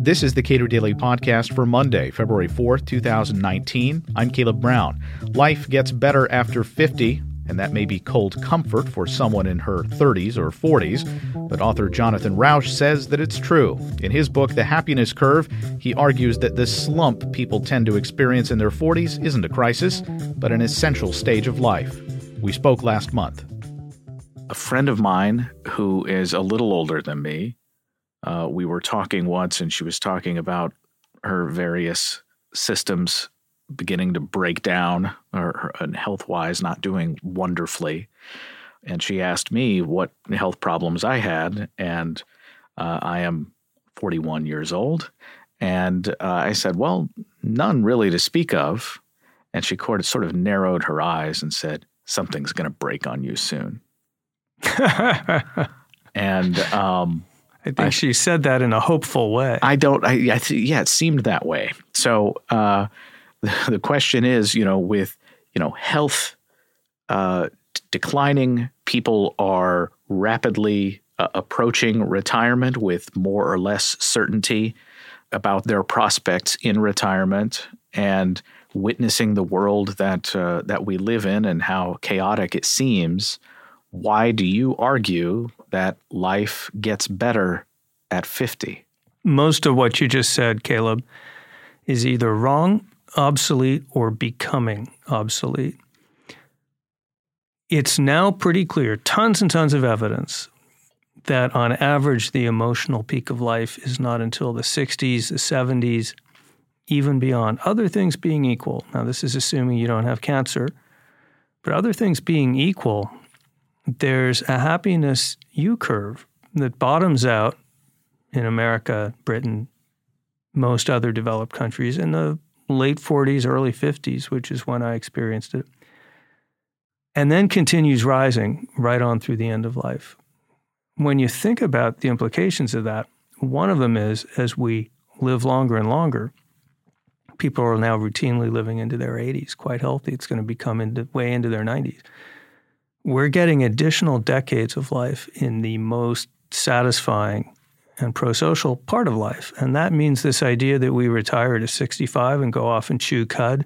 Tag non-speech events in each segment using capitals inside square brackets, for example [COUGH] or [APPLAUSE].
This is the Cato Daily Podcast for Monday, February 4th, 2019. I'm Caleb Brown. Life gets better after 50, and that may be cold comfort for someone in her 30s or 40s, but author Jonathan Rauch says that it's true. In his book, The Happiness Curve, he argues that the slump people tend to experience in their 40s isn't a crisis, but an essential stage of life. We spoke last month. A friend of mine who is a little older than me, uh, we were talking once and she was talking about her various systems beginning to break down or, or health wise not doing wonderfully. And she asked me what health problems I had. And uh, I am 41 years old. And uh, I said, Well, none really to speak of. And she sort of narrowed her eyes and said, Something's going to break on you soon. [LAUGHS] and um, I think I, she said that in a hopeful way. I don't, I, I th- yeah, it seemed that way. So, uh, [LAUGHS] the question is, you know, with you know health uh, declining, people are rapidly uh, approaching retirement with more or less certainty about their prospects in retirement and witnessing the world that uh, that we live in and how chaotic it seems. Why do you argue that life gets better at 50? Most of what you just said, Caleb, is either wrong obsolete or becoming obsolete. It's now pretty clear, tons and tons of evidence, that on average, the emotional peak of life is not until the 60s, the 70s, even beyond. Other things being equal. Now, this is assuming you don't have cancer, but other things being equal, there's a happiness U curve that bottoms out in America, Britain, most other developed countries in the late 40s, early 50s, which is when I experienced it, and then continues rising right on through the end of life. When you think about the implications of that, one of them is as we live longer and longer, people are now routinely living into their 80s, quite healthy. It's going to become into, way into their 90s. We're getting additional decades of life in the most satisfying and pro social part of life. And that means this idea that we retire at 65 and go off and chew cud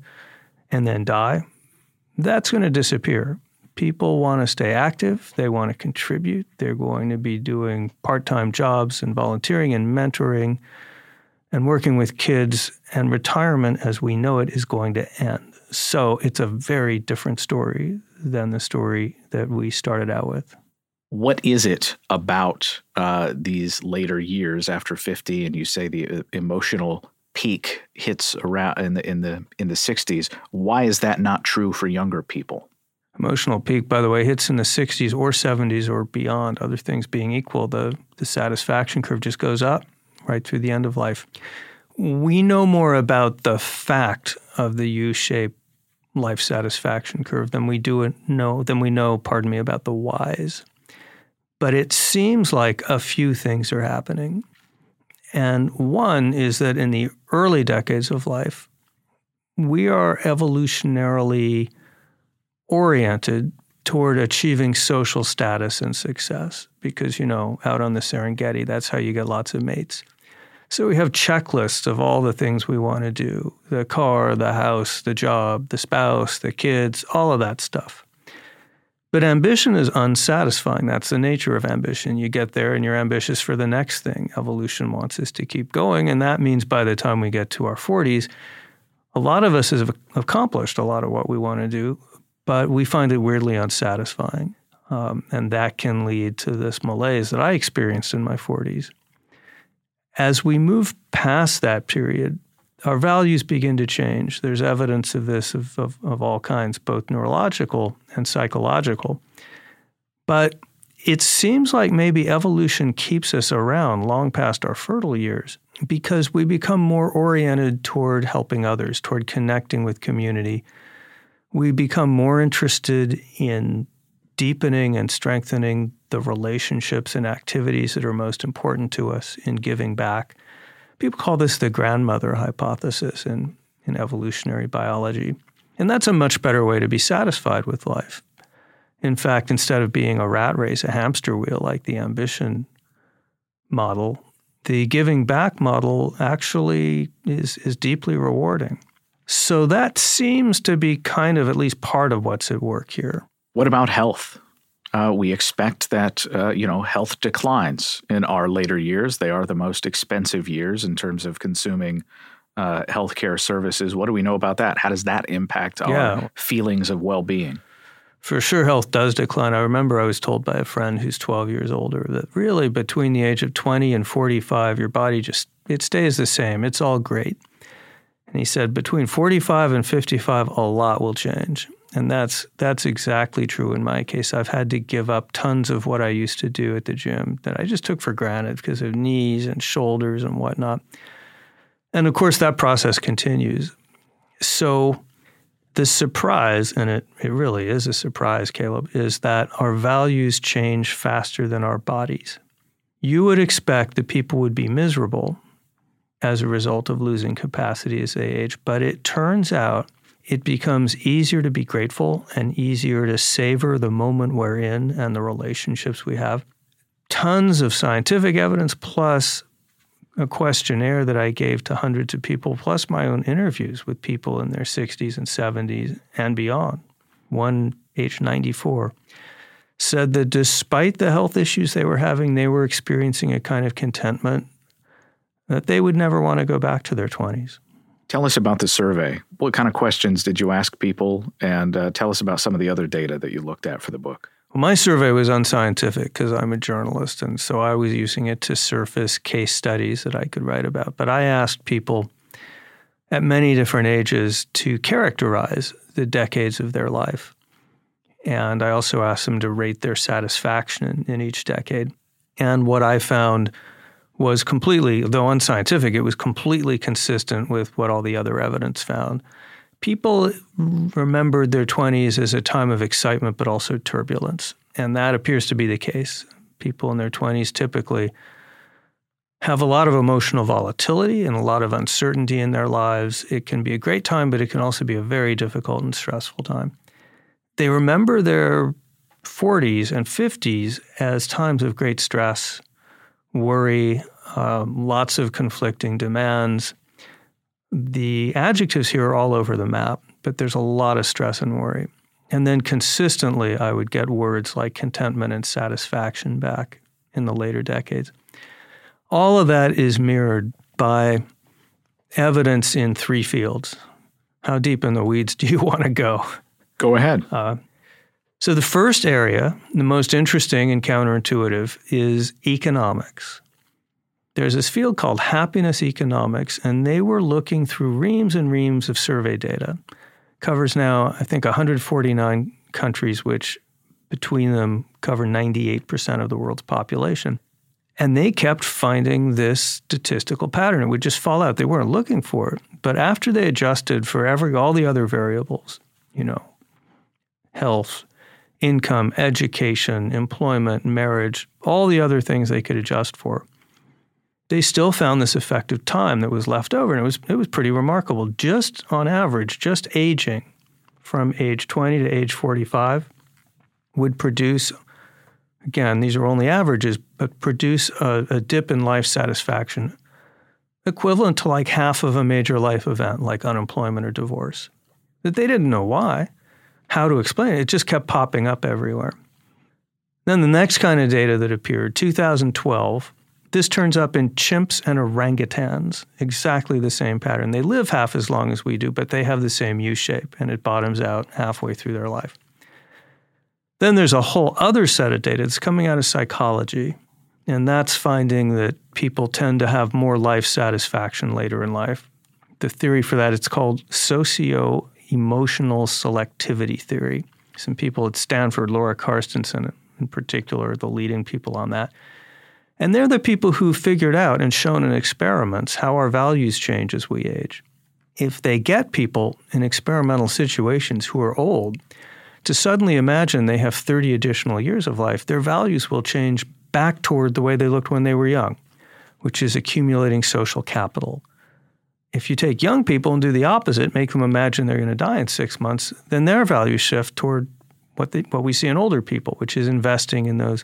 and then die, that's going to disappear. People want to stay active, they want to contribute, they're going to be doing part time jobs and volunteering and mentoring and working with kids, and retirement as we know it is going to end. So it's a very different story than the story that we started out with. What is it about uh, these later years after 50 and you say the uh, emotional peak hits around in the in the in the 60s why is that not true for younger people? Emotional peak by the way hits in the 60s or 70s or beyond other things being equal the the satisfaction curve just goes up right through the end of life. We know more about the fact of the u-shaped life satisfaction curve than we do it know than we know pardon me about the whys but it seems like a few things are happening. And one is that in the early decades of life, we are evolutionarily oriented toward achieving social status and success because, you know, out on the Serengeti, that's how you get lots of mates. So we have checklists of all the things we want to do the car, the house, the job, the spouse, the kids, all of that stuff. But ambition is unsatisfying. That's the nature of ambition. You get there and you're ambitious for the next thing. Evolution wants us to keep going. And that means by the time we get to our 40s, a lot of us have accomplished a lot of what we want to do, but we find it weirdly unsatisfying. Um, and that can lead to this malaise that I experienced in my 40s. As we move past that period, our values begin to change. There's evidence of this of, of, of, all kinds, both neurological and psychological. But it seems like maybe evolution keeps us around long past our fertile years because we become more oriented toward helping others, toward connecting with community. We become more interested in deepening and strengthening the relationships and activities that are most important to us in giving back. People call this the grandmother hypothesis in, in evolutionary biology. And that's a much better way to be satisfied with life. In fact, instead of being a rat race, a hamster wheel like the ambition model, the giving back model actually is, is deeply rewarding. So that seems to be kind of at least part of what's at work here. What about health? Uh, we expect that uh, you know health declines in our later years. They are the most expensive years in terms of consuming uh, healthcare services. What do we know about that? How does that impact our Yeah. feelings of well-being? For sure, health does decline. I remember I was told by a friend who's 12 years older that really between the age of 20 and 45, your body just it stays the same. It's all great. And he said between 45 and 55, a lot will change. And that's that's exactly true in my case. I've had to give up tons of what I used to do at the gym that I just took for granted because of knees and shoulders and whatnot. And of course, that process continues. So the surprise, and it, it really is a surprise, Caleb, is that our values change faster than our bodies. You would expect that people would be miserable as a result of losing capacity as they age, but it turns out it becomes easier to be grateful and easier to savor the moment we're in and the relationships we have. Tons of scientific evidence, plus a questionnaire that I gave to hundreds of people, plus my own interviews with people in their 60s and 70s and beyond. One, age 94, said that despite the health issues they were having, they were experiencing a kind of contentment that they would never want to go back to their 20s. Tell us about the survey. What kind of questions did you ask people? And uh, tell us about some of the other data that you looked at for the book. Well, my survey was unscientific because I'm a journalist, and so I was using it to surface case studies that I could write about. But I asked people at many different ages to characterize the decades of their life. And I also asked them to rate their satisfaction in, in each decade. And what I found was completely, though unscientific, it was completely consistent with what all the other evidence found. People remembered their 20s as a time of excitement, but also turbulence. And that appears to be the case. People in their 20s typically have a lot of emotional volatility and a lot of uncertainty in their lives. It can be a great time, but it can also be a very difficult and stressful time. They remember their 40s and 50s as times of great stress, worry, um, lots of conflicting demands. The adjectives here are all over the map, but there's a lot of stress and worry. And then consistently, I would get words like contentment and satisfaction back in the later decades. All of that is mirrored by evidence in three fields. How deep in the weeds [LAUGHS] do you want to go? Go ahead. Uh, so, the first area, the most interesting and counterintuitive, is economics. There's this field called happiness economics, and they were looking through reams and reams of survey data. Covers now, I think, 149 countries, which between them cover 98% of the world's population. And they kept finding this statistical pattern. It would just fall out. They weren't looking for it. But after they adjusted for every all the other variables, you know, health, income, education, employment, marriage, all the other things they could adjust for, they still found this effective time that was left over. And it was, it was pretty remarkable. Just on average, just aging from age 20 to age 45 would produce, again, these are only averages, but produce a, a dip in life satisfaction equivalent to like half of a major life event like unemployment or divorce. That they didn't know why, how to explain it. It just kept popping up everywhere. Then the next kind of data that appeared, 2012, this turns up in chimps and orangutans, exactly the same pattern. They live half as long as we do, but they have the same U shape, and it bottoms out halfway through their life. Then there's a whole other set of data that's coming out of psychology, and that's finding that people tend to have more life satisfaction later in life. The theory for that it's called socio emotional selectivity theory. Some people at Stanford, Laura Carstensen in particular, are the leading people on that. And they're the people who figured out and shown in experiments how our values change as we age. If they get people in experimental situations who are old to suddenly imagine they have 30 additional years of life, their values will change back toward the way they looked when they were young, which is accumulating social capital. If you take young people and do the opposite, make them imagine they're going to die in six months, then their values shift toward what, they, what we see in older people, which is investing in those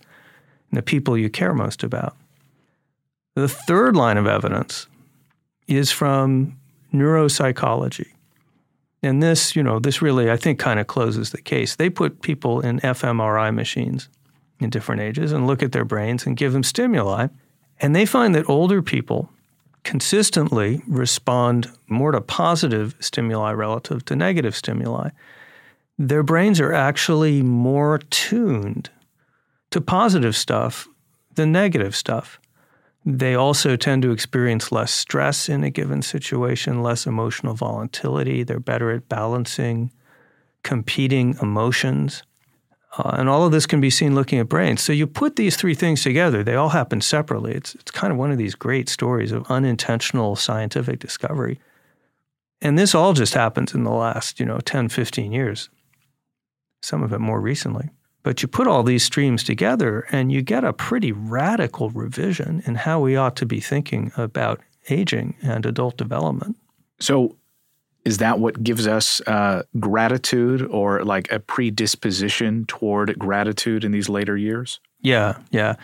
in the people you care most about. The third line of evidence is from neuropsychology. And this, you know, this really, I think, kind of closes the case. They put people in fMRI machines in different ages and look at their brains and give them stimuli. And they find that older people consistently respond more to positive stimuli relative to negative stimuli. Their brains are actually more tuned to positive stuff than negative stuff. They also tend to experience less stress in a given situation, less emotional volatility. They're better at balancing competing emotions. Uh, and all of this can be seen looking at brains. So you put these three things together, they all happen separately. It's, it's kind of one of these great stories of unintentional scientific discovery. And this all just happens in the last, you know, 10, 15 years, some of it more recently. But you put all these streams together and you get a pretty radical revision in how we ought to be thinking about aging and adult development. So, is that what gives us uh, gratitude or like a predisposition toward gratitude in these later years? Yeah, yeah.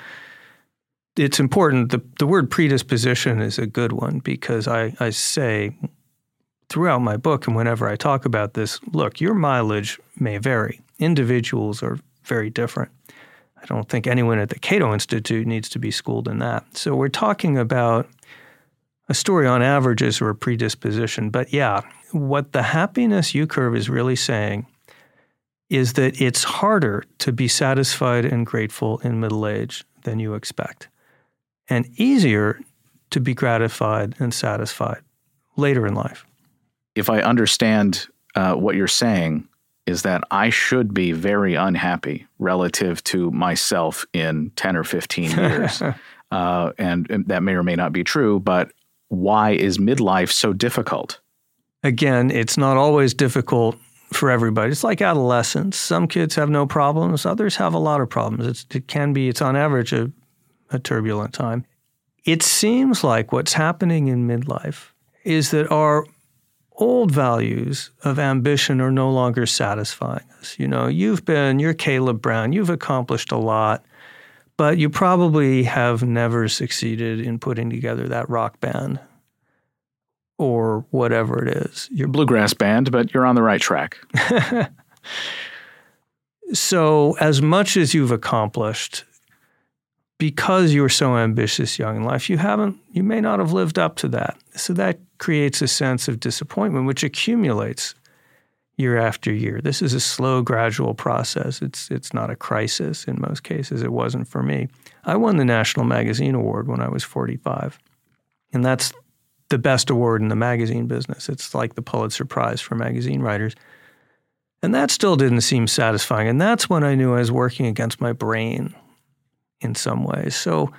It's important. The, the word predisposition is a good one because I, I say throughout my book and whenever I talk about this look, your mileage may vary. Individuals are very different. I don't think anyone at the Cato Institute needs to be schooled in that. So we're talking about a story on averages or a predisposition. But yeah, what the happiness U curve is really saying is that it's harder to be satisfied and grateful in middle age than you expect, and easier to be gratified and satisfied later in life. If I understand uh, what you're saying, is that I should be very unhappy relative to myself in 10 or 15 years. [LAUGHS] uh, and, and that may or may not be true, but why is midlife so difficult? Again, it's not always difficult for everybody. It's like adolescence. Some kids have no problems, others have a lot of problems. It's, it can be, it's on average a, a turbulent time. It seems like what's happening in midlife is that our old values of ambition are no longer satisfying us. You know, you've been, you're Caleb Brown, you've accomplished a lot, but you probably have never succeeded in putting together that rock band or whatever it is. You're bluegrass band, but you're on the right track. [LAUGHS] so, as much as you've accomplished, because you were so ambitious young in life, you haven't, you may not have lived up to that. So that creates a sense of disappointment, which accumulates year after year. This is a slow, gradual process. It's it's not a crisis in most cases. It wasn't for me. I won the National Magazine Award when I was 45, and that's the best award in the magazine business. It's like the Pulitzer Prize for magazine writers. And that still didn't seem satisfying. And that's when I knew I was working against my brain in some ways. So,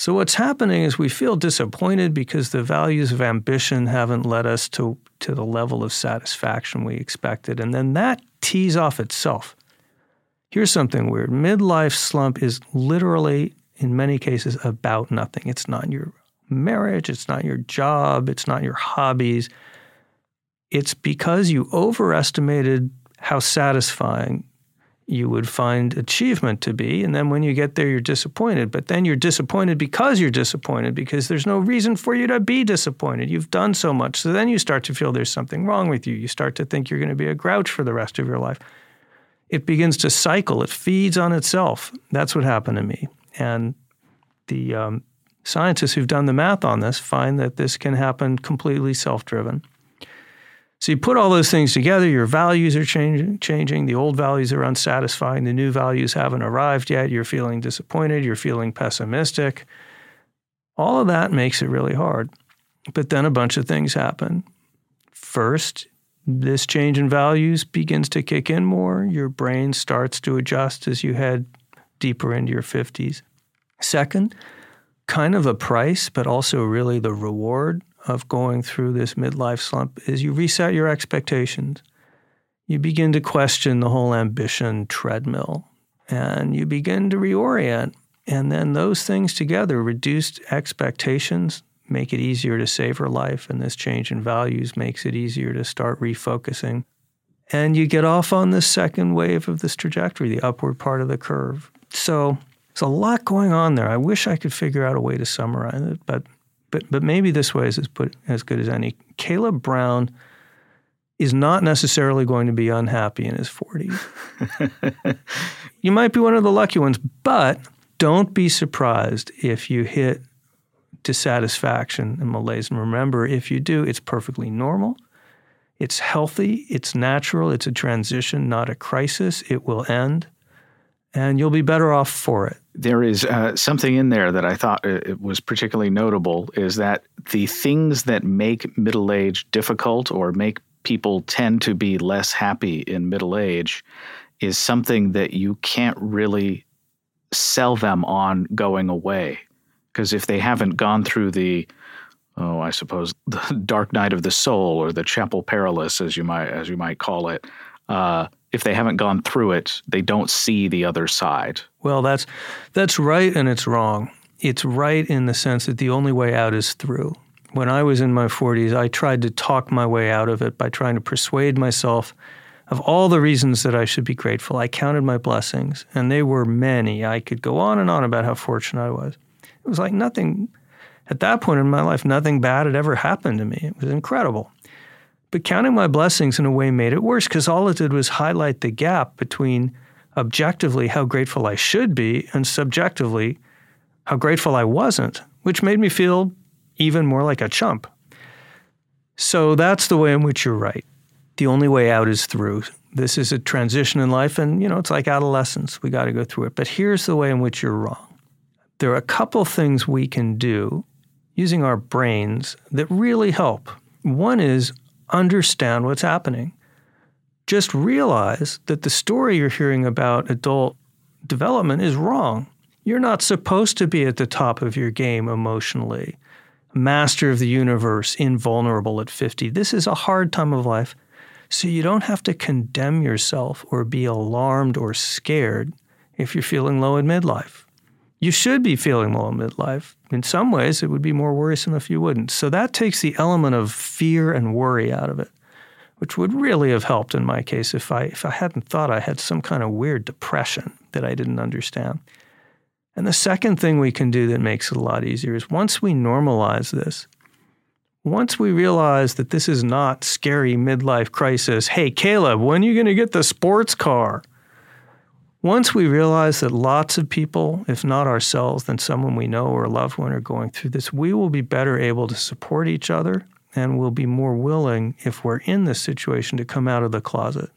so what's happening is we feel disappointed because the values of ambition haven't led us to, to the level of satisfaction we expected. And then that tees off itself. Here's something weird midlife slump is literally, in many cases, about nothing. It's not your marriage, it's not your job, it's not your hobbies. It's because you overestimated how satisfying you would find achievement to be. And then when you get there, you're disappointed. But then you're disappointed because you're disappointed, because there's no reason for you to be disappointed. You've done so much. So then you start to feel there's something wrong with you. You start to think you're going to be a grouch for the rest of your life. It begins to cycle, it feeds on itself. That's what happened to me. And the um, scientists who've done the math on this find that this can happen completely self driven. So you put all those things together, your values are changing, changing, the old values are unsatisfying, the new values haven't arrived yet, you're feeling disappointed, you're feeling pessimistic. All of that makes it really hard. But then a bunch of things happen. First, this change in values begins to kick in more. Your brain starts to adjust as you head deeper into your 50s. Second, kind of a price, but also really the reward of going through this midlife slump is you reset your expectations. You begin to question the whole ambition treadmill and you begin to reorient. And then those things together, reduced expectations, make it easier to save savor life. And this change in values makes it easier to start refocusing. And you get off on the second wave of this trajectory, the upward part of the curve. So There's a lot going on there. I wish I could figure out a way to summarize it, but but but maybe this way is as, put, as good as any. Caleb Brown is not necessarily going to be unhappy in his 40s. [LAUGHS] you might be one of the lucky ones, but don't be surprised if you hit dissatisfaction and malaise. And remember, if you do, it's perfectly normal. It's healthy, it's natural, it's a transition, not a crisis. It will end and you'll be better off for it. There is uh, something in there that I thought uh, it was particularly notable is that the things that make middle age difficult or make people tend to be less happy in middle age is something that you can't really sell them on going away. Because if they haven't gone through the, oh, I suppose [LAUGHS] the dark night of the soul or the chapel perilous, as you might as you might call it, uh, if they haven't gone through it, they don't see the other side. Well, that's that's right and it's wrong. It's right in the sense that the only way out is through. When I was in my 40s, I tried to talk my way out of it by trying to persuade myself of all the reasons that I should be grateful. I counted my blessings, and they were many. I could go on and on about how fortunate I was. It was like nothing, at that point in my life, nothing bad had ever happened to me. It was incredible. But counting my blessings in a way made it worse because all it did was highlight the gap between objectively how grateful I should be and subjectively how grateful I wasn't, which made me feel even more like a chump. So that's the way in which you're right. The only way out is through. This is a transition in life, and you know, it's like adolescence. We got to go through it. But here's the way in which you're wrong. There are a couple things we can do using our brains that really help. One is understand what's happening. Just realize that the story you're hearing about adult development is wrong. You're not supposed to be at the top of your game emotionally, master of the universe, invulnerable at 50. This is a hard time of life. So you don't have to condemn yourself or be alarmed or scared if you're feeling low in midlife. You should be feeling low in midlife. In some ways, it would be more worrisome if you wouldn't. So that takes the element of fear and worry out of it, which would really have helped in my case if I, if I hadn't thought I had some kind of weird depression that I didn't understand. And the second thing we can do that makes it a lot easier is once we normalize this, once we realize that this is not scary midlife crisis, hey, Caleb, when are you going to get the sports car? Once we realize that lots of people, if not ourselves, then someone we know or a loved one are going through this, we will be better able to support each other and we'll be more willing, if we're in this situation, to come out of the closet.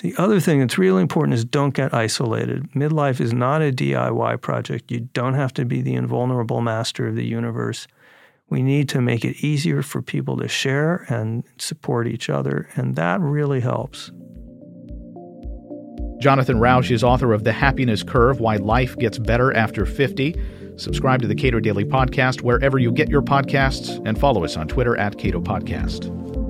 The other thing that's really important is don't get isolated. Midlife is not a DIY project. You don't have to be the invulnerable master of the universe. We need to make it easier for people to share and support each other, and that really helps. Jonathan Rauch is author of The Happiness Curve Why Life Gets Better After 50. Subscribe to the Cato Daily Podcast wherever you get your podcasts and follow us on Twitter at Cato Podcast.